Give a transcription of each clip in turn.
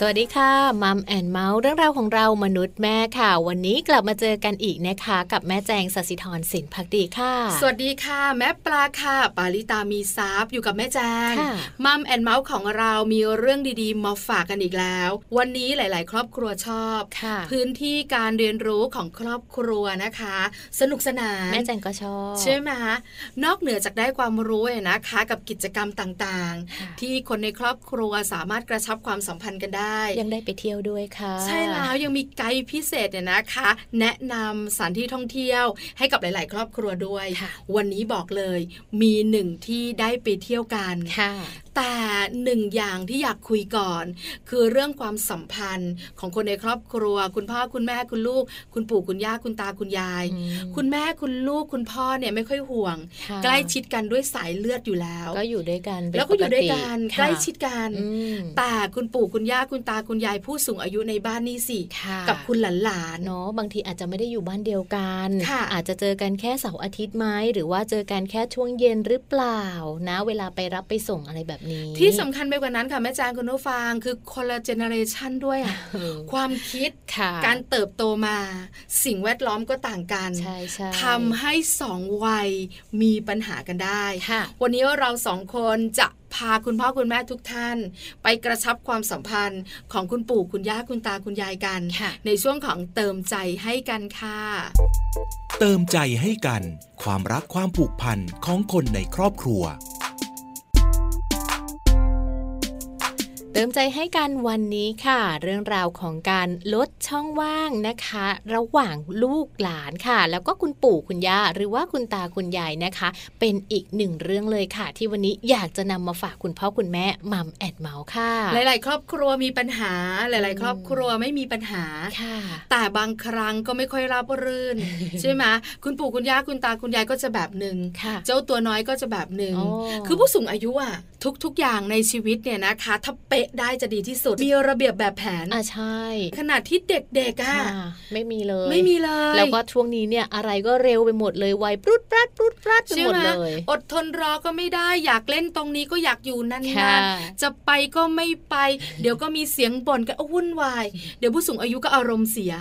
สวัสดีค่ะ Mom and Mouth เรื่องราวของเรามนุษย์แม่ค่ะ วันนี้กลับมาเจอกันอีกนะคะ กับแม่แจงสศิธรสินพักดีค่ะ สวัสดีค่ะ แม่ปลาค่ะ ปาลิตามีซับอยู่กับแม่แจง Mom and Mouth ของเรามีเรื่องดีๆมาฝากกันอีกแล้ว วันนี้หลาย ๆ ครอบครัวชอบพื้นที่การเรียนรู้ของครอบครัวนะคะ สนุกสนานแม่แจงก็ชอบใช่ไหมนอกเหนือจากได้ความรู้นะคะ กับกิจกรรมต่างๆ ที่คนในครอบครัวสามารถกระชับความสัมพันธ์กันได้ยังได้ไปเที่ยวด้วยค่ะ ใช่แล้วยังมีไกด์พิเศษเนี่ยนะคะ แนะนำสถานที่ท่องเที่ยวให้กับหลาย ๆ ครอบครัวด้วย วันนี้บอกเลย มีหนึ่งที่ได้ไปเที่ยวกัน แต่หนึ่งอย่างที่อยากคุยก่อน คือเรื่องความสัมพันธ์ของคนในครอบครัว คุณพ่อคุณแม่คุณลูก คุณปู่คุณย่าคุณตาคุณยาย คุณแม่คุณลูกคุณพ่อเนี่ยไม่ค่อยห่วง ใกล้ชิดกันด้วยสายเลือดอยู่แล้ว ก็อยู่ด้วยกันแล้วก็อยู่ด้วยกันใกล้ชิดกันแต่คุณปู่คุณย่าคุณตาคุณยายผู้สูงอายุในบ้านนี่สิกับคุณหลานๆเนาะบางทีอาจจะไม่ได้อยู่บ้านเดียวกันอาจจะเจอกันแค่เสาร์อาทิตย์ไหมหรือว่าเจอกันแค่ช่วงเย็นหรือเปล่านะ เวลาไปรับไปส่งอะไรแบบนี้ ที่สำคัญไปกว่านั้นค่ะแม่จางคุณผู้ฟังคือคนละเจเนอเรชันด้วยอะความคิดการเติบโตมา สิ่งแวดล้อมก็ต่างกันทำให้สองวัยมีปัญหากันได้ วันนี้เราสองคนจะพาคุณพ่อคุณแม่ทุกท่าน ไปกระชับความสัมพันธ์ของคุณปู่คุณย่าคุณตาคุณยายกัน ในช่วงของเติมใจให้กันค่ะ เติมใจให้กัน ความรักความผูกพันของคนในครอบครัว ติมใจให้กันวันนี้ค่ะ เรื่องราวของการลดช่องว่างนะคะ ระหว่างลูกหลานค่ะ แล้วก็คุณปู่คุณย่าหรือว่าคุณตาคุณยายนะคะ เป็นอีกหนึ่งเรื่องเลยค่ะ ที่วันนี้อยากจะนำมาฝากคุณพ่อคุณแม่มัมแอดเมาส์ค่ะ หลาย ๆ ครอบครัวมีปัญหาหลาย ๆ ครอบครัวไม่มีปัญหาค่ะ แต่บางครั้งก็ไม่ค่อยราบรื่นใช่ไหมคุณปู่คุณย่าคุณตาคุณยายก็จะแบบหนึ่งเจ้าตัวน้อยก็จะแบบหนึ่งคือผู้สูงอายุอะทุก ๆ อย่างในชีวิตเนี่ยนะคะถ้าเป๊ะได้จะดีที่สุด มีระเบียบแบบแผนอ่าใช่ ขนาดที่เด็กๆอะไม่มีเลย ไม่มีเลย แล้วก็ช่วงนี้เนี่ยอะไรก็เร็วไปหมดเลยไวปรุดปรัดปรุดปรัดไปหมดเลยอดทนรอก็ไม่ได้อยากเล่นตรงนี้ก็อยากอยู่นั่นๆจะไปก็ไม่ไป เดี๋ยวก็มีเสียงบ่นกันวุ่นวาย เดี๋ยวผู้สูงอายุก็อารมณ์เสีย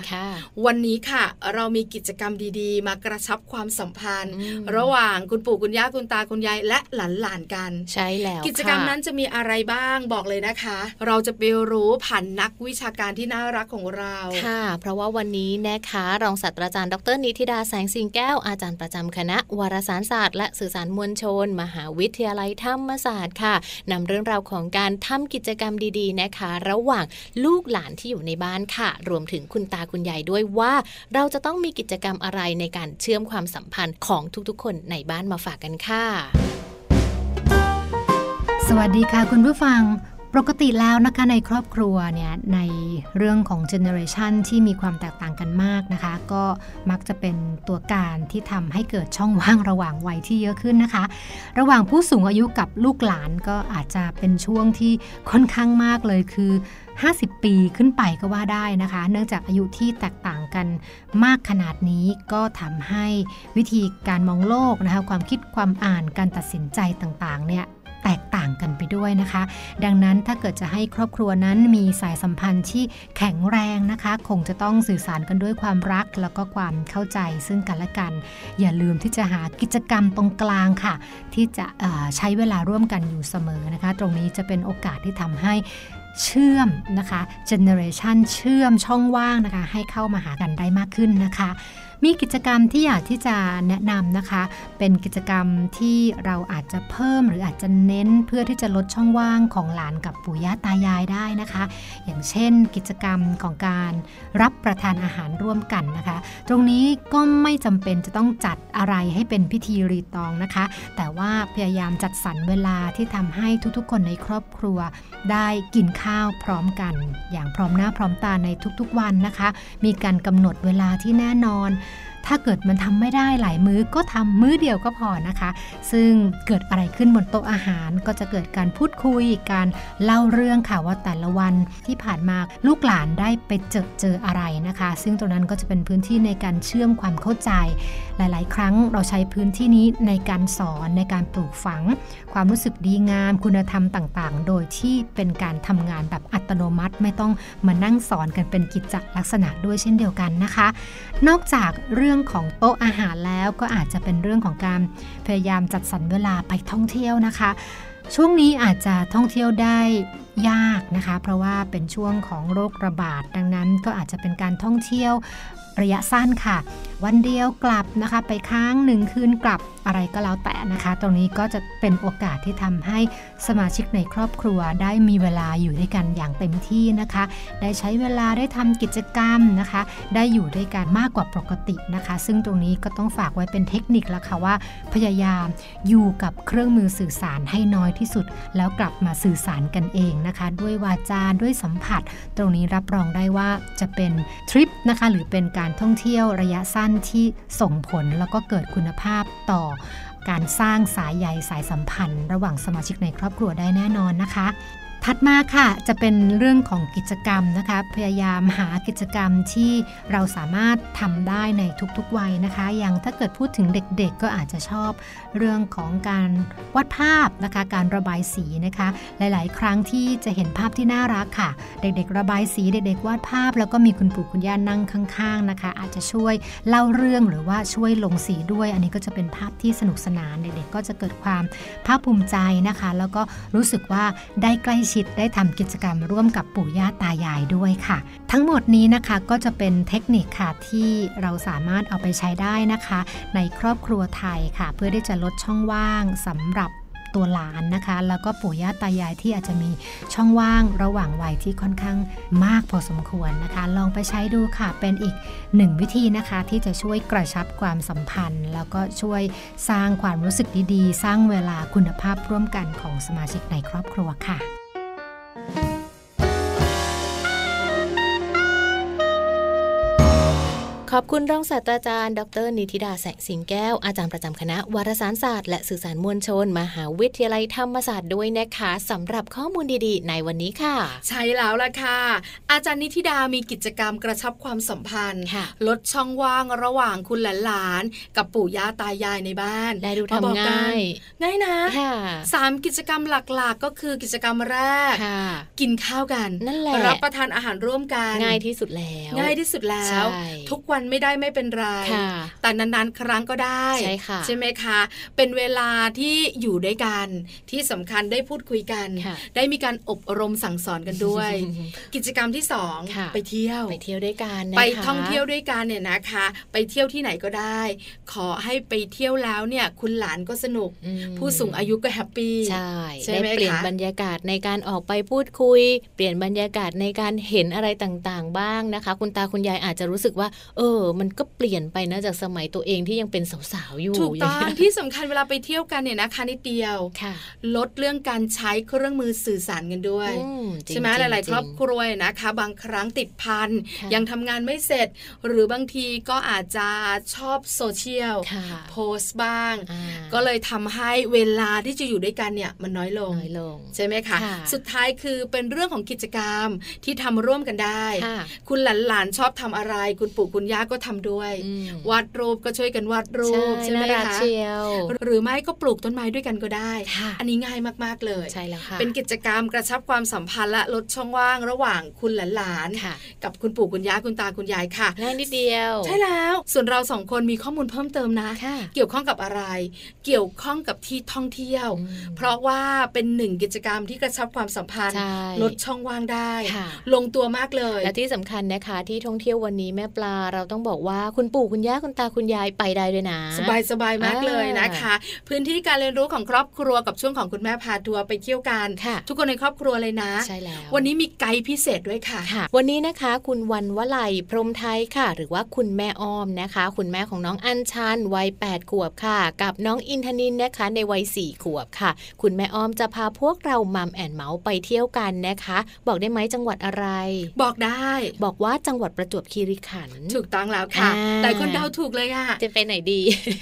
วันนี้ค่ะ เรามีกิจกรรมดีๆ มากระชับความสัมพันธ์ ระหว่างคุณปู่คุณย่าคุณตาคุณยายและหลานๆกัน ใช่แล้วกิจกรรมนั้นจะมีอะไรบ้างบอกเลยนะคะเราจะไปรู้ผ่านนักวิชาการที่น่ารักของเรา ค่ะ เพราะว่าวันนี้นะคะรองศาสตราจารย์ดรนิติดาแสงสิงแก้วอาจารย์ประจำคณะ วารสารศาสตร์ และสื่อสารมวลชน มหาวิทยาลัยธรรมศาสตร์ค่ะนำเรื่องราวของการทำกิจกรรมดี ๆนะคะ ระหว่างลูกหลานที่อยู่ในบ้านค่ะ รวมถึงคุณตาคุณยายด้วยว่า เราจะต้องมีกิจกรรมอะไรในการเชื่อมความสัมพันธ์ของทุกๆ คนในบ้านมาฝากกันค่ะสวัสดีค่ะคุณผู้ฟัง ปกติแล้วนะคะในครอบครัวเนี่ยในเรื่องของเจเนอเรชันที่มีความแตกต่างกันมากนะคะ ก็มักจะเป็นตัวการที่ทำให้เกิดช่องว่างระหว่างวัยที่เยอะขึ้นนะคะ ระหว่างผู้สูงอายุกับลูกหลานก็อาจจะเป็นช่วงที่ค่อนข้างมากเลยคือ 50 ปีขึ้นไปก็ว่าได้นะคะ เนื่องจากอายุที่แตกต่างกันมากขนาดนี้ก็ทำให้วิธีการมองโลกนะคะความคิดความอ่านการตัดสินใจต่างๆเนี่ย แตกต่างกันไปด้วยนะคะ ดังนั้นถ้าเกิดจะให้ครอบครัวนั้นมีสายสัมพันธ์ที่แข็งแรงนะคะ คงจะต้องสื่อสารกันด้วยความรัก แล้วก็ความเข้าใจซึ่งกันและกัน อย่าลืมที่จะหากิจกรรมตรงกลางค่ะ ที่จะใช้เวลาร่วมกันอยู่เสมอนะคะ ตรงนี้จะเป็นโอกาสที่ทำให้เชื่อมนะคะเจเนอเรชันเชื่อมช่องว่างนะคะ ให้เข้ามาหากันได้มากขึ้นนะคะ มีกิจกรรมที่อยากที่จะแนะนำนะคะ เป็นกิจกรรมที่เราอาจจะเพิ่มหรืออาจจะเน้นเพื่อที่จะลดช่องว่างของหลานกับปู่ย่าตายายได้นะคะ อย่างเช่น กิจกรรมของการรับประทานอาหารร่วมกันนะคะ ตรงนี้ก็ไม่จำเป็นจะต้องจัดอะไรให้เป็นพิธีรีตองนะคะ แต่ว่าพยายามจัดสรรเวลาที่ทำให้ทุกๆ คนในครอบครัว ได้กินข้าวพร้อมกัน อย่างพร้อมหน้าพร้อมตาในทุกๆวันนะคะ มีการกำหนดเวลาที่แน่นอน ถ้าเกิดมันทำไม่ได้หลายมื้อก็ทำมื้อเดียวก็พอนะคะ ซึ่งเกิดอะไรขึ้นบนโต๊ะอาหารก็จะเกิดการพูดคุยการเล่าเรื่องค่ะว่าแต่ละวันที่ผ่านมาลูกหลานได้ไปเจอเจออะไรนะคะ ซึ่งตรงนั้นก็จะเป็นพื้นที่ในการเชื่อมความเข้าใจ หลาย ๆ ครั้งเราใช้พื้นที่นี้ในการสอนในการปลูกฝัง ความรู้สึกดีงามคุณธรรมต่าง ๆ โดยที่เป็นการทำงานแบบอัตโนมัติ ไม่ต้องมานั่งสอนกันเป็นกิจลักษณะด้วยเช่นเดียวกันนะคะ นอกจากเรื่องของโต๊ะอาหารแล้วก็อาจจะเป็นเรื่องของการพยายามจัดสรรเวลาไปท่องเที่ยวนะคะ ช่วงนี้อาจจะท่องเที่ยวได้ยากนะคะ เพราะว่าเป็นช่วงของโรคระบาด ดังนั้นก็อาจจะเป็นการท่องเที่ยว ระยะสั้นค่ะ วันเดียวกลับนะคะไปค้างหนึ่งคืนกลับอะไรก็แล้วแต่นะคะ ตรงนี้ก็จะเป็นโอกาสที่ทำให้สมาชิกในครอบครัวได้มีเวลาอยู่ด้วยกันอย่างเต็มที่นะคะ ได้ใช้เวลาได้ทำกิจกรรมนะคะ ได้อยู่ด้วยกันมากกว่าปกตินะคะ ซึ่งตรงนี้ก็ต้องฝากไว้เป็นเทคนิคแล้วค่ะว่า พยายามอยู่กับเครื่องมือสื่อสารให้น้อยที่สุด แล้วกลับมาสื่อสารกันเองนะคะ ด้วยวาจาด้วยสัมผัส ตรงนี้รับรองได้ว่าจะเป็นทริปนะคะหรือเป็นการการท่องเที่ยวระยะสั้นที่ส่งผลแล้วก็เกิดคุณภาพต่อการสร้างสายใยสายสัมพันธ์ ระหว่างสมาชิกในครอบครัวได้แน่นอนนะคะ ถัดมาค่ะจะเป็นเรื่องของกิจกรรมนะคะพยายามหากิจกรรมที่เราสามารถทำได้ในทุกๆวัยนะคะ อย่างถ้าเกิดพูดถึงเด็กๆ ก็อาจจะชอบเรื่องของการวาดภาพนะคะ การระบายสีนะคะ หลายๆ ครั้งที่จะเห็นภาพที่น่ารักค่ะ เด็กๆ ระบายสีเด็กๆ วาดภาพ แล้วก็มีคุณปู่คุณย่านั่งข้างๆนะคะ อาจจะช่วยเล่าเรื่องหรือว่าช่วยลงสีด้วย อันนี้ก็จะเป็นภาพที่สนุกสนานเด็กๆก็จะเกิดความภาคภูมิใจนะคะ แล้วก็รู้สึกว่าได้ใกล้ชิดได้ทำกิจกรรมร่วมกับปู่ย่าตายายด้วยค่ะ ทั้งหมดนี้นะคะก็จะเป็นเทคนิคค่ะที่เราสามารถเอาไปใช้ได้นะคะ ในครอบครัวไทยค่ะ เพื่อที่จะลดช่องว่างสำหรับตัวหลานนะคะ แล้วก็ปู่ย่าตายายที่อาจจะมีช่องว่างระหว่างวัยที่ค่อนข้างมากพอสมควรนะคะ ลองไปใช้ดูค่ะ เป็นอีกหนึ่งวิธีนะคะที่จะช่วยกระชับความสัมพันธ์ แล้วก็ช่วยสร้างความรู้สึกดีๆ สร้างเวลาคุณภาพร่วมกันของสมาชิกในครอบครัวค่ะ ขอบคุณรองศาสตราจารย์ ดร นิติดาแสงสิงแก้ว อาจารย์ประจำคณะ วารสารศาสตร์ และสื่อสารมวลชน มหาวิทยาลัยธรรมศาสตร์ด้วยนะคะสำหรับข้อมูลดีๆ ในวันนี้ค่ะ ใช่แล้วล่ะค่ะ อาจารย์นิติดามีกิจกรรมกระชับความสัมพันธ์ค่ะลดช่องว่างระหว่างคุณหลานๆกับปู่ย่าตายายในบ้านได้ดูมาบอกทำกันง่ายง่ายนะค่ะสามกิจกรรมหลักๆ ก็คือกิจกรรมแรกค่ะกินข้าวกันนั่นแหละรับประทานอาหารร่วมกันง่ายที่สุดแล้ว ง่ายที่สุดแล้วใช่ทุกวันไม่ได้ไม่เป็นไรค่ะแต่นานๆ ครั้งก็ได้ ใช่ค่ะไหมคะ เป็นเวลาที่อยู่ด้วยกัน ที่สำคัญได้พูดคุยกันค่ะได้มีการอบรมสั่งสอนกันด้วย กิจกรรมที่สองค่ะไปเที่ยว ไปเที่ยวด้วยกันนะคะไปท่องเที่ยวด้วยกันเนี่ยนะคะ ไปเที่ยวที่ไหนก็ได้ ขอให้ไปเที่ยวแล้วเนี่ยคุณหลานก็สนุกอืมผู้สูงอายุก็แฮปปี้ ใช่ใช่ได้ไหมเปลี่ยนคะบรรยากาศในการออกไปพูดคุย เปลี่ยนบรรยากาศในการเห็นอะไรต่างๆ บ้างนะคะ คุณตาคุณยายอาจจะรู้สึกว่า เออมันก็เปลี่ยนไปนะจากสมัยตัวเองที่ยังเป็นสาวๆอยู่ถูกต้องย่าเยที่สำคัญเวลาไปเที่ยวกันเนี่ยนะคะนิดเดียวค่ะลดเรื่องการใช้เครื่องมือสื่อสารกันด้วยอืมจริงใช่ไหมจหริงลาย ๆ ครอบจงครัวนะคะ บางครั้งติดพันค่ะยังทำงานไม่เสร็จ หรือบางทีก็อาจจะชอบโซเชียลค่ะโพสต์บ้างอ่าก็เลยทำให้เวลาที่จะอยู่ด้วยกันเนี่ยมันน้อยลงน้อยลงใช่ไหมคะค่ะสุดท้ายคือเป็นเรื่องของกิจกรรมที่ทำร่วมกันได้ค่ะคุณหลานๆชอบทำอะไร คุณปู่คุณย่าก็ทำด้วยอืมวาดรูปก็ช่วยกันวาดรูใช่ปใช่ไหมน่ารักคะเชียวหรือไม่ก็ปลูกต้นไม้ด้วยกันก็ได้ค่ะอันนี้ง่ายมากๆเลยใช่แล้วค่ะเป็นกิจกรรมกระชับความสัมพันธ์และลดช่องว่างระหว่างคุณหลานค่ะๆกับคุณปู่คุณย่าคุณตาคุณยายค่ะง่ายนิดเดียว ใช่แล้ว ส่วนเราสองคนมีข้อมูลเพิ่มเติมนะค่ะเกี่ยวข้องกับอะไร เกี่ยวข้องกับที่ท่องเที่ยวอืมเพราะว่าเป็นหนึ่งกิจกรรมที่กระชับความสัมพันธ์ใช่ลดช่องว่างได้ค่ะลงตัวมากเลย และที่สำคัญนะคะที่ท่องเที่ยววันนี้แม่ปลาเราต้องบอกว่าคุณปู่คุณย่าคุณตาคุณยายไปได้ด้วยนะ สบายสบายมากอ่าเลยนะคะ พื้นที่การเรียนรู้ของครอบครัวกับช่วงของคุณแม่พาทัวร์ไปเที่ยวกันค่ะทุกคนในครอบครัวเลยนะใช่แล้ววันนี้มีไกด์พิเศษด้วยค่ะค่ะวันนี้นะคะ คุณวันวลัยพรหมไทยค่ะ หรือว่าคุณแม่อ้อมนะคะ คุณแม่ของน้องอัญชันวัย8ขวบค่ะ กับน้องอินทนินนะคะ ในวัย4ขวบค่ะ คุณแม่อ้อมจะพาพวกเรามัมแอนเมาส์ไปเที่ยวกันนะคะ บอกได้ไหมจังหวัดอะไร บอกได้ บอกว่าจังหวัดประจวบคีรีขันธ์ถูกต้องแล้วค่ะแต่คุณเดาถูกเลยอะจะไปไหนดี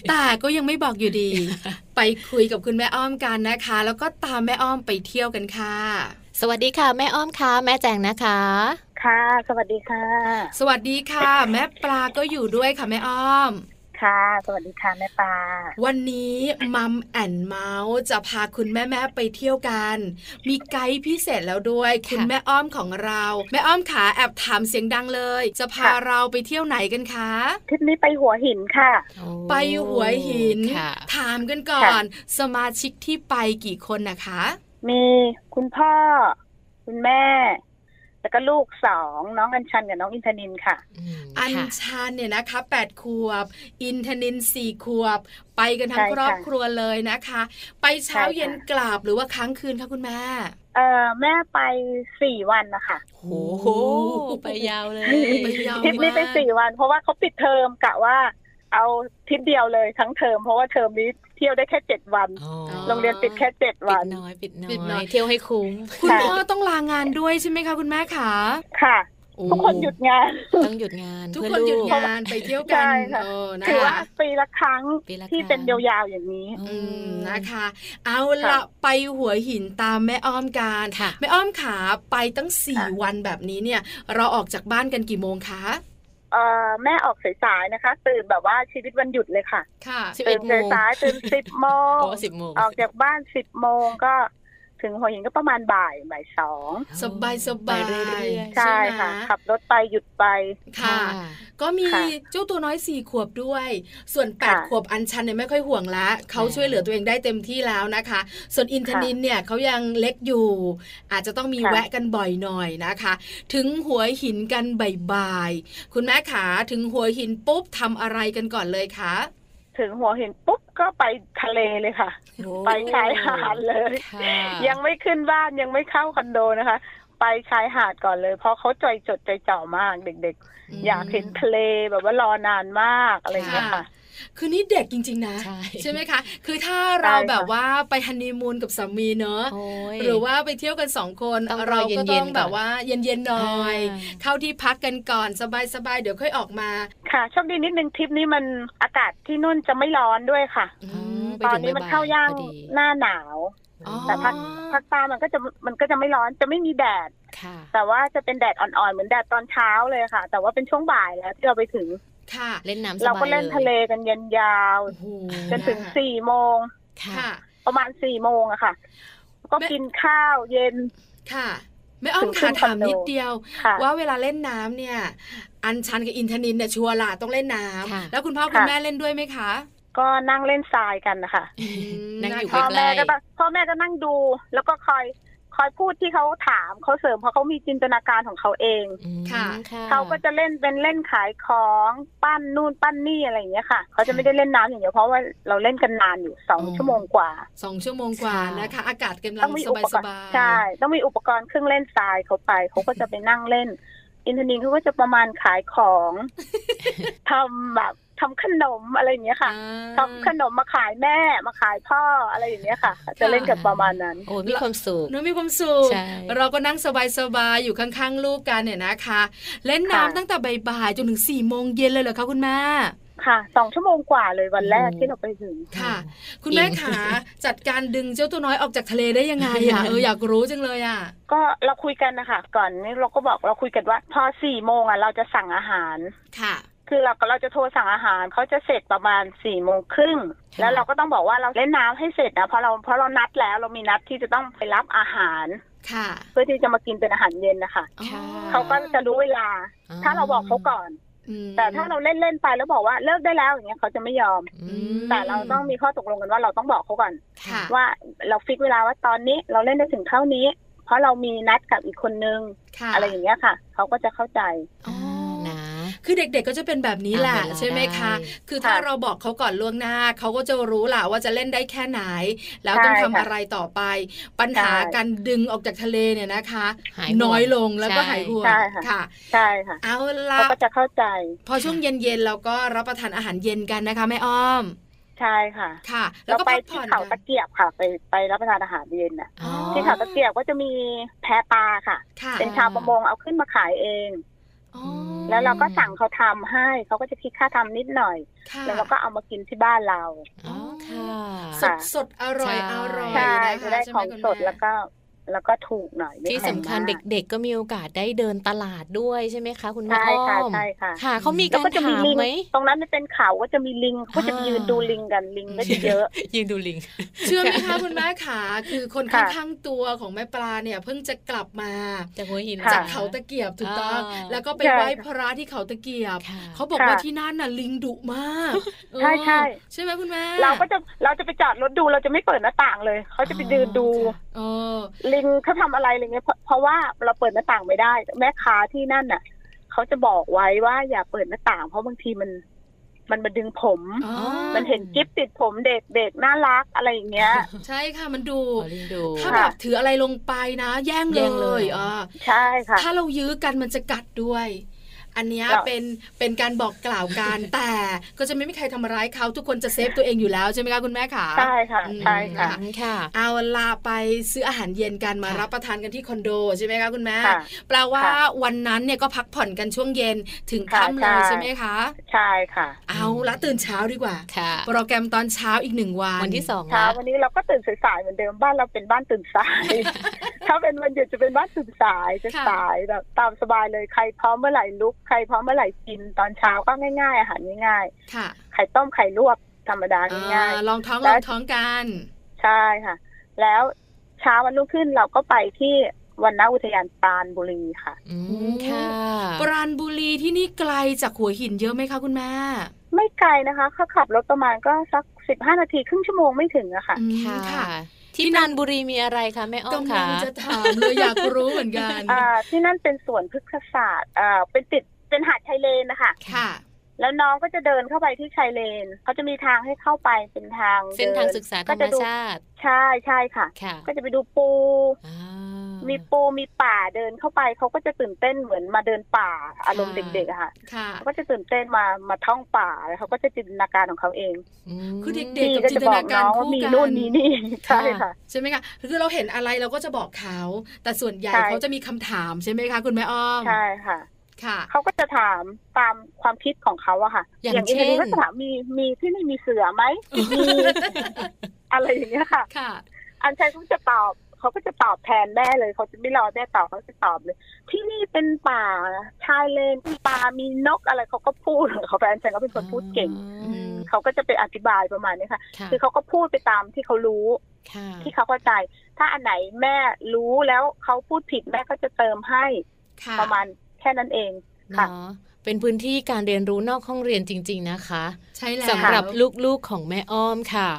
แต่ก็ยังไม่บอกอยู่ดี ไปคุยกับคุณแม่อ้อมกันนะคะ แล้วก็ตามแม่อ้อมไปเที่ยวกันค่ะ สวัสดีค่ะ แม่อ้อมค่ะแม่แจงนะคะ ค่ะ สวัสดีค่ะ สวัสดีค่ะ แม่ปลาก็อยู่ด้วยค่ะแม่อ้อม ค่ะ สวัสดีค่ะแม่ปลาวันนี้มัมแอนเมาส์จะพาคุณแม่แม่ไปเที่ยวกัน มีไกด์พิเศษแล้วด้วย คุณแม่อ้อมของเรา แม่อ้อมขาแอบถามเสียงดังเลย จะพาเราไปเที่ยวไหนกันคะทริปนี้ไปหัวหินค่ะ ไปหัวหิน ถามกันก่อน สมาชิกที่ไปกี่คนนะคะ มีคุณพ่อ คุณแม่ แล้วก็ลูกสองน้องอัญชันกับน้องอินทนินค่ะ อัญชันเนี่ยนะคะแปดขวบ อินทนินสี่ขวบ ไปกันทั้งครอบครัวเลยนะคะ ไปเช้าเย็นกลับหรือว่าค้างคืนคะคุณแม่เออแม่ไปสี่วันนะคะโอ้โหไปยาวเลยไปยาวทริปนี้ไปสี่วัน เพราะว่าเขาปิดเทอมกะว่า เอาทริปเดียวเลยทั้งเทอมเพราะว่าเทอมนี้เที่ยวได้แค่เจ็ดวันโรงเรียนปิดแค่เจ็ดวันปิดน้อยปิดน้อยเที่ยวให้คุ้มคุณพ่อต้องลางานด้วยใช่ไหมคะคุณแม่ขาค่ะทุกคนหยุดงานต้องหยุดงานทุกคนหยุดงานไปเที่ยวกันคือว่าปีละครั้งที่เป็นยาวๆอย่างนี้นะคะ เอาละไปหัวหินตามแม่อ้อมการแม่อ้อมขาไปตั้งสี่วันแบบนี้เนี่ย เราออกจากบ้านกันกี่โมงคะ เอ่อแม่ออกสายๆนะคะ ตื่นแบบว่าชีวิตวันหยุดเลยค่ะค่ะตื่นสายๆตื่นสิบโมงออกจากบ้านสิบโมงก็ ถึงหัวหินก็ประมาณบ่ายบ่ายสองสบายสบายใช่ค่ะ ขับรถไปหยุดไปค่ะ ก็มีเจ้าตัวน้อยสี่ขวบด้วย ส่วนแปดขวบอันชันเนี่ยไม่ค่อยห่วงละเขาช่วยเหลือตัวเองได้เต็มที่แล้วนะคะ ส่วนอินทนินเนี่ยเขายังเล็กอยู่ อาจจะต้องมีแวะกันบ่อยหน่อยนะคะ ถึงหัวหินกันบ่ายๆคุณแม่ขาถึงหัวหินปุ๊บทำอะไรกันก่อนเลยคะ ถึงหัวหินปุ๊บก็ไปทะเลเลยค่ะ ไปชายหาดเลย ยังไม่ขึ้นบ้านยังไม่เข้าคอนโดนะคะ ไปชายหาดก่อนเลย เพราะเขาใจจดใจจ่อมากเด็กๆ อยากเห็นทะเลแบบว่ารอนานมากอะไรอย่างเงี้ยค่ะ คือนี่เด็กจริง ๆ นะ ใช่ไหมคะ คือถ้าเราแบบว่าไปฮันนีมูนกับสามีเนอะหรือว่าไปเที่ยวกันสองคนเราก็ต้องแบบว่าเย็นๆหน่อย เข้าที่พักกันก่อนสบายๆเดี๋ยวค่อยออกมา ค่ะโชคดีนิดนึงทริปนี้มันอากาศที่นุ่นจะไม่ร้อนด้วยค่ะตอนนี้มันเข้าย่างหน้าหนาวแต่ภาคภาคใต้มันก็จะมันก็จะไม่ร้อนจะไม่มีแดดแต่ว่าจะเป็นแดดอ่อนๆเหมือนแดดตอนเช้าเลยค่ะ แต่ว่าเป็นช่วงบ่ายแล้วที่เราไปถึง ค่ะ เล่นน้ำเราก็เล่นทะเลกันเย็นยาวจนถึงสี่โมงค่ะ ประมาณสี่โมงอะค่ะ ก็กินข้าวเย็นค่ะไม่อ้อมขาถามนิดเดียว ว่าเวลาเล่นน้ำเนี่ย อันชันกับอินทนินเนี่ยชัวร์ละต้องเล่นน้ำแล้วคุณพ่อคุณแม่เล่นด้วยไหมคะ ก็นั่งเล่นทรายกันนะคะนั่งอยู่พ่อแม่ก็พ่อแม่ก็นั่งดู แล้วก็คอย คอยพูดที่เขาถามเขาเสริมเพราะเขามีจินตนาการของเขาเองค่ะเขาก็จะเล่นเป็นเล่นขายของปั้นนู่นปั้นนี่อะไรอย่างเงี้ยค่ะเขาจะไม่ได้เล่นน้ำอย่างเดียวเพราะว่าเราเล่นกันนานอยู่สองชั่วโมงกว่าสองชั่วโมงกว่านะคะ อากาศกำลังสบายสบายใช่ต้องมีอุปกรณ์เครื่องเล่นทรายเขาไปเขาก็จะไปนั่งเล่นอินทนินเขาก็จะประมาณขายของทำแบบ ทำขนมอะไรอย่างเงี้ยค่ะทำขนมมาขายแม่มาขายพ่ออะไรอย่างเงี้ยค่ะ จะเล่นกันประมาณนั้นโอ้มีความสุขน้องมีความสุขเราก็นั่งสบายๆอยู่ข้างๆลูกกันเนี่ยนะคะ เล่นน้ำตั้งแต่บ่ายๆจนถึงสี่โมงเย็นเลยเหรอคะคุณแม่ค่ะสองชั่วโมงกว่าเลยวันแรกที่เราไปถึงค่ะ คุณแม่ขาจัดการดึงเจ้าตัวน้อยออกจากทะเลได้ยังไงอะเอออยากรู้จังเลยอะก็เราคุยกันนะคะก่อนนี้เราก็บอกเราคุยกันว่า พอสี่โมงอะเราจะสั่งอาหารค่ะ คือเราเราจะโทรสั่งอาหารเขาจะเสร็จประมาณสี่โมงครึ่งแล้วเราก็ต้องบอกว่าเราเล่นน้ำให้เสร็จนะเพราะเราเพราะเรานัดแล้วเรามีนัดที่จะต้องไปรับอาหารค่ะเพื่อที่จะมากินเป็นอาหารเย็นนะคะเขาก็จะรู้เวลา ถ้าเราบอกเขาก่อนแต่ถ้าเราเล่นเล่นไปแล้วบอกว่าเลิกได้แล้วอย่างเงี้ยเขาจะไม่ยอม แต่เราต้องมีข้อตกลงกันว่าเราต้องบอกเขาก่อน ว่าเราฟิกเวลาว่าตอนนี้เราเล่นได้ถึงเท่านี้ เพราะเรามีนัดกับอีกคนนึง อะไรอย่างเงี้ยค่ะ เขาก็จะเข้าใจ คือเด็กๆก็จะเป็นแบบนี้แหละใช่ไหมคะ คือถ้าเราบอกเขาก่อนล่วงหน้าเขาก็จะรู้แหละว่าจะเล่นได้แค่ไหน แล้วต้องทำอะไรต่อไป ปัญหาการดึงออกจากทะเลเนี่ยนะคะน้อยลงแล้วก็หายห่วงค่ะใช่ค่ะเอาละเขาก็จะเข้าใจ พอช่วงเย็นๆเราก็รับประทานอาหารเย็นกันนะคะแม่อ้อมใช่ค่ะ ค่ะ แล้วก็ไปที่เขาตะเกียบค่ะ ไปไปรับประทานอาหารเย็นอะ ที่เขาตะเกียบก็จะมีแพปลาค่ะ เป็นชาวประมงเอาขึ้นมาขายเอง แล้วเราก็สั่งเขาทำให้เขาก็จะคิดค่าทำนิดหน่อย แล้วเราก็เอามากินที่บ้านเราอ๋อค่ะสดสดอร่อยอร่อยใช่จะได้ของสดแล้วก็ แล้วก็ถูกหน่อยที่สำคัญเด็กๆก็มีโอกาสได้เดินตลาดด้วยใช่ไหมคะคุณแม่อ้อมใช่ค่ะใช่ค่ะค่ะเขามีการถามไหมตรงนั้นเป็นเขาก็จะมีลิงก็จะยืนดูลิงกันลิงก็จะเยอะ ยืนดูลิง เชื่อไหมคะคุณแม่ขาคือคนข้างๆตัวของแม่ปลาเนี่ยเพิ่งจะกลับมาจากหัวหินจากเขาตะเกียบถูกต้อง แล้วก็ไปไหว้พระที่เขาตะเกียบเขาบอกว่าที่นั่นน่ะลิงดุมากใช่ใช่ใช่ไหมคุณแม่เราก็จะเราจะไปจอดรถดูเราจะไม่เปิดหน้าต่างเลยเขาจะไปยืนดู ลิงเขาทำอะไรอะไรเงี้ยเพราะว่าเราเปิดหน้าต่างไม่ได้ แม่ค้าที่นั่นน่ะเขาจะบอกไว้ว่าอย่าเปิดหน้าต่าง เพราะบางทีมัน มันมาดึงผม มันเห็นกิ๊บติดผมเด็กเด็กน่ารักอะไรอย่างเงี้ย ใช่ค่ะมันดูถ้าแบบถืออะไรลงไปนะ แย่งเลยอ่าใช่ค่ะ ถ้าเรายื้อกันมันจะกัดด้วย อันนี้เป็นเป็นการบอกกล่าวกันแต่ก็จะไม่มีใครทำร้ายเขาทุกคนจะเซฟตัวเองอยู่แล้วใช่ไหมคะคุณแม่ค่ะใช่ค่ะใช่ค่ะค่ะ เอาลาไปซื้ออาหารเย็นกันมารับประทานกันที่คอนโดใช่ไหมคะคุณแม่แปลว่าวันนั้นเนี่ยก็พักผ่อนกันช่วงเย็นถึงค่ำเลยใช่ไหมคะใช่ค่ะ เอาละตื่นเช้าดีกว่าค่ะโปรแกรมตอนเช้าอีกหนึ่งวันวันที่สองเช้าวันนี้เราก็ตื่นสายเหมือนเดิมบ้านเราเป็นบ้านตื่นสายถ้าเป็นวันหยุดจะเป็นบ้านตื่นสายจะสายแบบตามสบายเลยใครพร้อมเมื่อไหร่ลุกใครพร้อมเมื่อไหร่กินตอนเช้าก็ง่ายๆอาหารง่ายๆค่ะไข่ต้มไข่ลวกธรรมดาง่ายๆลองท้องลองท้องกันใช่ค่ะ แล้วเช้าวันรุ่งขึ้นเราก็ไปที่วันนอุทยานปราณบุรีค่ะอืมค่ะปราณบุรีที่นี่ไกลจากหัวหินเยอะไหมคะคุณแม่ไม่ไกลนะคะเขาขับรถประมาณก็สักสิบห้านาทีครึ่งชั่วโมงไม่ถึงอะค่ะค่ะ ที่นันบุรีมีอะไรคะแม่อ้อมคะกำลังจะถามเลยอยากรู้เหมือนกันอ่าที่นั่นเป็นสวนพฤกษศาสตร์อ่าเป็นติด เป็นหาดชายเลนนะคะค่ะ แล้วน้องก็จะเดินเข้าไปที่ชายเลนเขาจะมีทางให้เข้าไปเป็นทางเส้นทางศึกษาธรรมชาติ ใช่ใช่ค่ะ ก็จะไปดูปูมีปูมีป่าเดินเข้าไปเขาก็จะตื่นเต้นเหมือนมาเดินป่าอารมณ์เด็กๆอะค่ะเขาก็จะตื่นเต้นมามาท่องป่าแล้วเขาก็จะจินตนาการของเขาเองคือเด็กๆกับจินตนาการคู่กันมีนู่นมีนี่ใช่ค่ะใช่ไหมคะคือเราเห็นอะไรเราก็จะบอกเขาแต่ส่วนใหญ่เขาจะมีคำถามใช่ไหมคะคุณแม่อ้อมใช่ค่ะ เขาก็จะถามตามความคิดของเขาอะค่ะ อย่างเช่นก็ถามมีมีที่นี่มีเสือไหมมีอะไรอย่างเงี้ยค่ะค่ะอันชัยเขาจะตอบเขาก็จะตอบแทนแม่เลยเขาจะไม่รอแม่ตอบเขาจะตอบเลย ที่นี่เป็นป่าชายเลนป่ามีนกอะไรเขาก็พูดเขาแฟนฉันก็เป็นคนพูดเก่งเขาก็จะไปอธิบายประมาณนี้ค่ะ คือเขาก็พูดไปตามที่เขารู้ที่เขาเข้าใจ ถ้าอันไหนแม่รู้แล้วเขาพูดผิดแม่ก็จะเติมให้ประมาณแค่นั้นเองค่ะเป็นพื้นที่การเรียนรู้นอกห้องเรียนจริง ๆนะคะ ใช่แล้วสำหรับลูกๆของแม่อ้อมค่ะ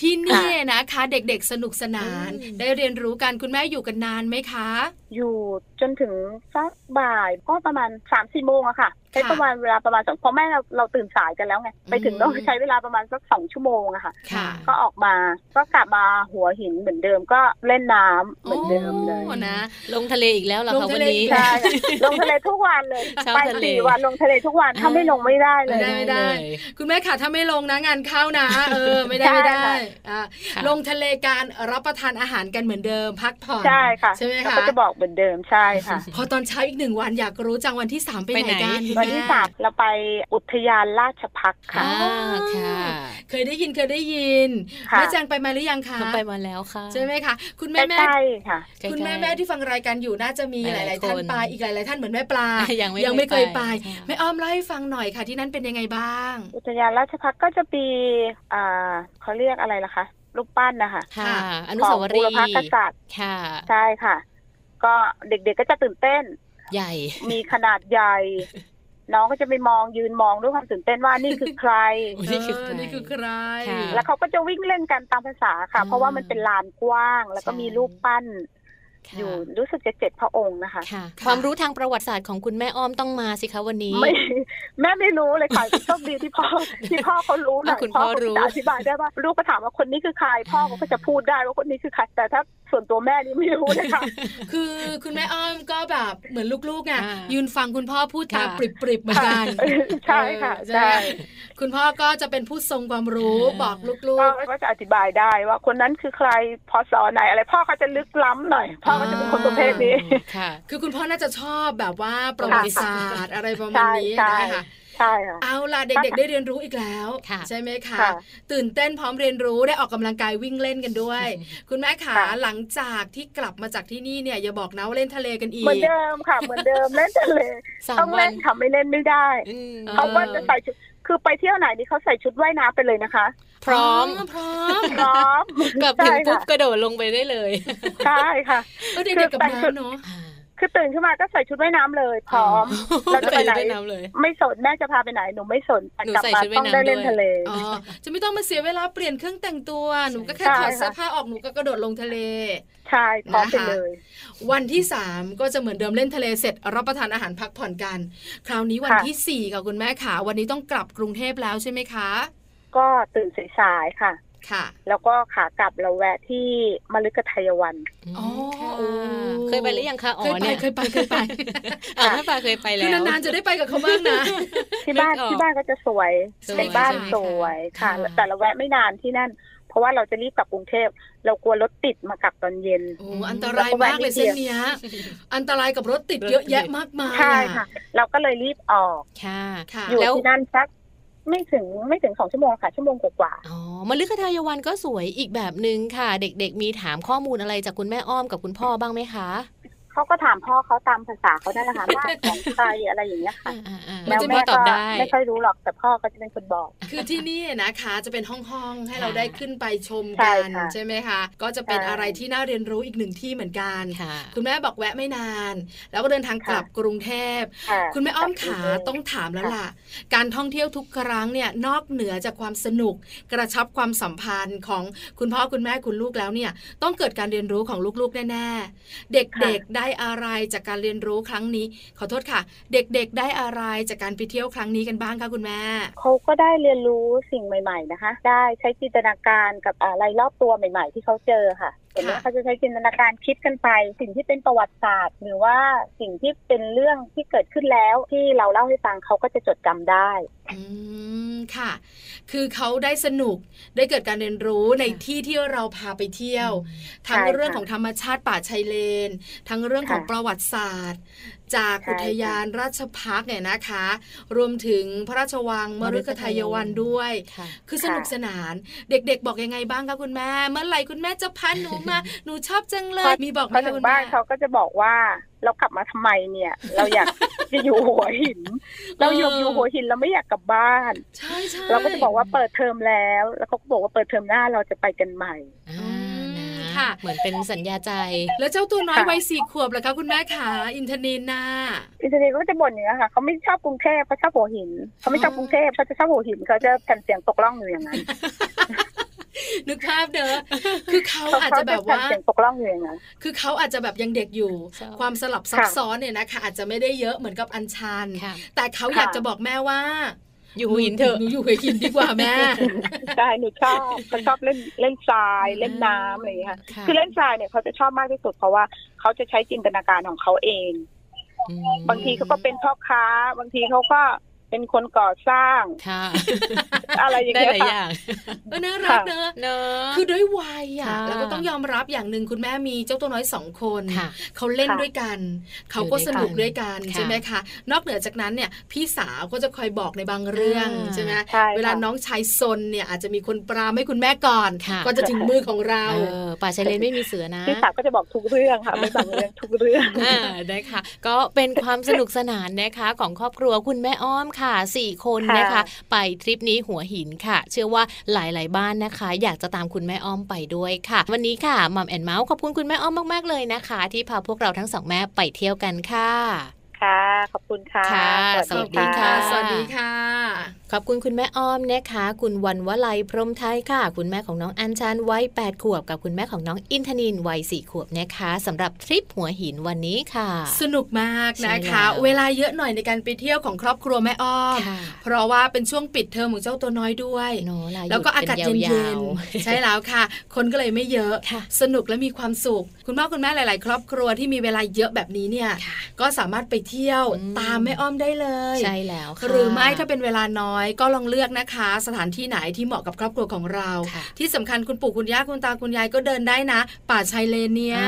ที่นี่นะคะเด็กๆสนุกสนาน ได้เรียนรู้กันคุณแม่อยู่กันนานไหมคะ อยู่จนถึงสักบ่ายก็ประมาณสามสี่โมงอะค่ะใช้ประมาณเวลาประมาณสองเพราะแม่เราเราตื่นสายกันแล้วไงไปถึงต้องใช้เวลาประมาณสักสองชั่วโมงอะค่ะ ก็ออกมาก็กลับมาหัวหินเหมือนเดิมก็เล่นน้ำเหมือนเดิมเลยนะลงทะเลอีกแล้วเหรอคะวันนี้ใช่ลงทะเลทุกวันเลยไปสี่วันลงทะเลทุกวันถ้าไม่ลงไม่ได้เลยไม่ได้ คุณแม่ค่ะถ้าไม่ลงนะงานเข้านะเออไม่ได้ไม่ได้ลงทะเลการรับประทานอาหารกันเหมือนเดิม พักผ่อนใช่ค่ะใช่ไหมคะก็จะบอกเหมือนเดิมใช่ค่ะ พอตอนเช้าอีกหนึ่งวันอยากรู้จังวันที่สามไปไหนกันวันที่สามเราไปอุทยานราชพักค่ะค่ะ เคยได้ยินเคยได้ยินแม่แจงไปมาหรือยังคะไปมาแล้วค่ะใช่ไหมคะคุณแม่แม่ค่ะคุณแม่แม่ที่ฟังรายการอยู่น่าจะมีหลาย ๆ ท่านไปอีกหลาย ๆ ท่านเหมือนแม่ปลายังยังไม่เคยไปแม่อ้อมเล่าให้ฟังหน่อยค่ะ ที่นั่นเป็นยังไงบ้าง อุทยานราชพักก็จะมีอ่าเขาเรียกอะไรล่ะคะรูปปั้นนะคะค่ะ อนุสาวรีย์พระกษัตริย์ค่ะ ใช่ค่ะ ก็เด็กๆก็จะตื่นเต้น ใหญ่ มีขนาดใหญ่ น้องก็จะไปมองยืนมองด้วยความตื่นเต้นว่านี่คือใครนี่คือนี่คือใคร แล้วเขาก็จะวิ่งเล่นกันตามภาษาค่ะ เพราะว่ามันเป็นลานกว้าง แล้วก็มีรูปปั้น อยู่รู้สึกจะเจ็ดพระองค์นะคะ ความรู้ทางประวัติศาสตร์ของคุณแม่อ้อมต้องมาสิคะวันนี้ไม่แม่ไม่รู้เลยค่ะโชคดีที่พ่อที่พ่อเขารู้หน่อยพ่อรู้อธิบายได้ว่าลูกก็ถามว่าคนนี้คือใครพ่อเขาก็จะพูดได้ว่าคนนี้คือใครแต่ถ้าส่วนตัวแม่นี่ไม่รู้เลยค่ะ คือคุณแม่อ้อมก็แบบเหมือนลูกๆไงยืนฟังคุณพ่อพูดตาปริบๆเหมือนกัน ใช่ค่ะใช่ คุณพ่อก็จะเป็นผู้ทรงความรู้บอกลูกๆก็จะอธิบายได้ว่าคนนั้นคือใครพอสอไหนอะไรพ่อเขาจะลึกล้ำหน่อยพพ่อก็จะเป็นคนประเภทนี้ค่ะคือคุณพ่อน่าจะชอบแบบว่าประวัติศาสตร์อะไรประมาณนี้นะคะใช่ค่ะเอาล่ะเด็กๆ ได้เรียนรู้อีกแล้วใช่ไหมคะตื่นเต้นพร้อมเรียนรู้ได้ออกกำลังกายวิ่งเล่นกันด้วย คุณแม่ขาหลังจากที่กลับมาจากที่นี่เนี่ยอย่าบอกนะว่าเล่นทะเลกันอีกเหมือนเดิมค่ะเหมือนเดิมเล่นทะเลต้องเล่นค่ะไม่เล่นไม่ได้เขาว่าจะใส่ชุด คือไปเที่ยวไหนนี่เขาใส่ชุดว่ายน้ำไปเลยนะคะ พร้อมพร้อมพร้อมกลับถึงปุ๊บกระโดดลงไปได้เลยใช่ค่ะเด็กๆกับน้ำเนาะ คือตื่นขึ้นมาก็ใส่ชุดว่ายน้ำเลย พร้อมเราจะไปไหนไม่สนแม่จะพาไปไหนหนูไม่สนกลับมาต้องได้เล่นทะเลจะไม่ต้องมาเสียเวลาเปลี่ยนเครื่องแต่งตัวหนูก็แค่ถอดเสื้อผ้าออกหนูก็กระโดดลงทะเลใช่พร้อมไปเลย วันที่สามก็จะเหมือนเดิมเล่นทะเลเสร็จรับประทานอาหารพักผ่อนกัน คราวนี้วันที่สี่กับคุณแม่ขาวันนี้ต้องกลับกรุงเทพแล้วใช่ไหมคะ ก็ตื่นสายๆค่ะ ค่ะ แล้วก็ขากลับเราแวะที่มฤคทายวันอ๋อเคยไปหรือยังคะอ๋อเนี่ยเคยไปเคยไปอ๋อไม่ไปเคยไปแล้วคือนานๆจะได้ไปกับเขาบ้างนะ ที่บ้านที่บ้านก็จะสวยในบ้านสวยค่ะ แต่เราแวะไม่นานที่นั่น เพราะว่าเราจะรีบกลับกรุงเทพเรากลัวรถติดมากลับตอนเย็นโอ้อันตรายมากเลยเส้นนี้อันตรายกับรถติดเยอะแยะมากมายใช่ค่ะ เราก็เลยรีบออกค่ะอยู่ที่นั่นสัก ไม่ถึงไม่ถึงสองชั่วโมงค่ะชั่วโมงกว่าอ๋อมฤคทายวันก็สวยอีกแบบหนึ่งค่ะ เด็กๆ มีถามข้อมูลอะไรจากคุณแม่อ้อมกับคุณพ่อบ้างไหมคะ เขาก็ถามพ่อเขาตามภาษาเขาได้นะคะบ้านของใครอะไรอย่างเงี้ยค่ะแล้วแม่ก็ไม่ค่อยรู้หรอกแต่พ่อก็จะเป็นคนบอก คือที่นี่นะคะจะเป็นห้องๆให้เราได้ขึ้นไปชมกันใช่ไหมคะก็จะเป็นอะไรที่น่าเรียนรู้อีกหนึ่งที่เหมือนกัน คุณแม่บอกแวะไม่นาน แล้วก็เดินทางกลับกรุงเทพคุณแม่อ้อมขาต้องถามแล้วล่ะ การท่องเที่ยวทุกครั้งเนี่ยนอกเหนือจากความสนุกกระชับความสัมพันธ์ของคุณพ่อคุณแม่คุณลูกแล้วเนี่ย ต้องเกิดการเรียนรู้ของลูกๆแน่ๆเด็กๆได้อะไรจากการเรียนรู้ครั้งนี้ ขอโทษค่ะ เด็กๆได้อะไรจากการไปเที่ยวครั้งนี้กันบ้างคะคุณแม่เขาก็ได้เรียนรู้สิ่งใหม่ ๆนะคะ ได้ใช้จินตนาการกับอะไรรอบตัวใหม่ ๆ ที่เขาเจอค่ะ ห็นไหมเขาจะใช้จินตนาการคิดกันไป สิ่งที่เป็นประวัติศาสตร์ หรือว่าสิ่งที่เป็นเรื่องที่เกิดขึ้นแล้วที่เราเล่าให้ฟังเขาก็จะจดจำได้อืมค่ะ คือเขาได้สนุกได้เกิดการเรียนรู้ในที่ที่เราพาไปเที่ยว ทั้งเรื่องของธรรมชาติป่าชายเลน ทั้งเรื่องของประวัติศาสตร์ จากอุทยานราชพักเนี่ยนะคะ รวมถึงพระราชวังมฤคทายวันด้วย คือสนุกสนานเด็กๆ บอกยังไงบ้างคะคุณแม่ เมื่อไหร่คุณแม่จะพาหนูมาหนูชอบจังเลยมีบอกไหมคะคุณแม่เขาก็จะบอกว่าเรากลับมาทำไมเนี่ย เราอยากจะอยู่หัวหิน เราอยู่อยู่หัวหินเราไม่อยากกลับบ้านใช่ใช่เราก็จะบอกว่าเปิดเทอมแล้ว แล้วเขาก็บอกว่าเปิดเทอมหน้าเราจะไปกันใหม่ ค่ะ เหมือนเป็นสัญญาใจ แล้วเจ้าตัวน้อยวัยสี่ขวบเหรอคะคุณแม่ขาอินทนินนาอินทนินก็จะบ่นอย่างนี้ค่ะเขาไม่ชอบกรุงเทพเขาชอบหัวหินเขาไม่ชอบกรุงเทพเขาจะชอบหัวหินเขาจะแผ่นเสียงตกล่องอยู่อย่างนั้นนึกภาพเนอะคือเขาอาจจะแบบว่าตกล่องอยู่อย่างนั้นคือเขาอาจจะแบบยังเด็กอยู่ ความสลับซับซ้อนเนี่ยนะคะอาจจะไม่ได้เยอะเหมือนกับอัญชัน แต่เขาอยากจะบอกแม่ว่า อยู่หัวหินเถอะหนูอยู่หัวหินดีกว่าแม่ใช่หนูชอบเขาชอบเล่นเล่นทรายเล่นน้ำอะไรอย่างเงี้ยคือเล่นทรายเนี่ยเขาจะชอบมากที่สุดเพราะว่าเขาจะใช้จินตนาการของเขาเอง บางทีเขาก็เป็นพ่อค้า บางทีเขาก็ เป็นคนก่อสร้างอะไรอย่างเงี้ยค่ะก็น่ารักเนอะคือด้วยวัยอะแล้วก็ต้องยอมรับอย่างหนึ่งคุณแม่มีเจ้าตัวน้อยสองคนเขาเล่นด้วยกัน เขาก็สนุกด้วยกันใช่ไหมคะนอกเหนือจากนั้นเนี่ยพี่สาวก็จะคอยบอกในบางเรื่องใช่ไหมเวลาน้องชายซนเนี่ยอาจจะมีคนปรามให้คุณแม่ก่อน ก็จะถึงมือของเราป่าชายเลนไม่มีเสือนะพี่สาวก็จะบอกทุกเรื่องค่ะไม่บางเรื่องทุกเรื่องนะคะก็เป็นความสนุกสนานนะคะของครอบครัวคุณแม่อ้อมค่ะสี่คนนะคะ ไปทริปนี้หัวหินค่ะ เชื่อว่าหลาย ๆ บ้านนะคะ อยากจะตามคุณแม่อ้อมไปด้วยค่ะ วันนี้ค่ะมัมแอนเมาส์ขอบคุณคุณแม่อ้อมมาก ๆ เลยนะคะ ที่พาพวกเราทั้งสองแม่ไปเที่ยวกันค่ะ ค่ะ ขอบคุณค่ะค่ะสวัสดีค่ะ สวัสดีค่ะขอบคุณคุณแม่อ้อมนะคะ คุณวันวลัยพรมไทยค่ะ คุณแม่ของน้องอัญชันวัย8ขวบ กับคุณแม่ของน้องอินทนินวัย4ขวบนะคะสำหรับทริปหัวหินวันนี้ค่ะ สนุกมากนะคะ เวลาเยอะหน่อยในการไปเที่ยวของครอบครัวแม่อ้อม เพราะว่าเป็นช่วงปิดเทอมของเจ้าตัวน้อยด้วยแล้วก็อากาศเย็นๆใช่แล้วค่ะ คนก็เลยไม่เยอะสนุกและมีความสุข คุณพ่อคุณแม่หลาย ๆ ครอบครัวที่มีเวลาเยอะแบบนี้เนี่ยก็สามารถไปเที่ยวตามแม่อ้อมได้เลยใช่แล้วหรือไม่ถ้าเป็นเวลาน้อยอยก็ลองเลือกนะคะ สถานที่ไหนที่เหมาะกับครอบครัวของเรา ที่สำคัญคุณปู่คุณย่าคุณตาคุณยายก็เดินได้นะ ป่าชายเลนเนี่ย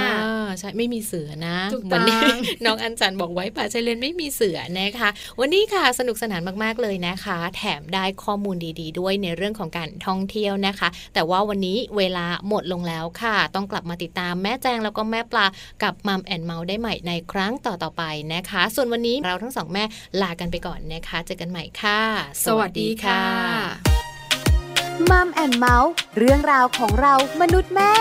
ใช่ไม่มีเสือนะวันนี้น้องอันจันบอกไว้ป่าชายเลนไม่มีเสือนะคะ วันนี้ค่ะสนุกสนานมากๆเลยนะคะ แถมได้ข้อมูลดี ๆ ด้วยในเรื่องของการท่องเที่ยวนะคะ แต่ว่าวันนี้เวลาหมดลงแล้วค่ะ ต้องกลับมาติดตามแม่แจงแล้วก็แม่ปลากับมัมแอนเมาส์ได้ใหม่ในครั้งต่อๆไปนะคะ ส่วนวันนี้เราทั้งสองแม่ลากันไปก่อนนะคะเจอกันใหม่ค่ะ สวัสดีค่ะมัมแอนเมาส์เรื่องราวของเรามนุษย์แม่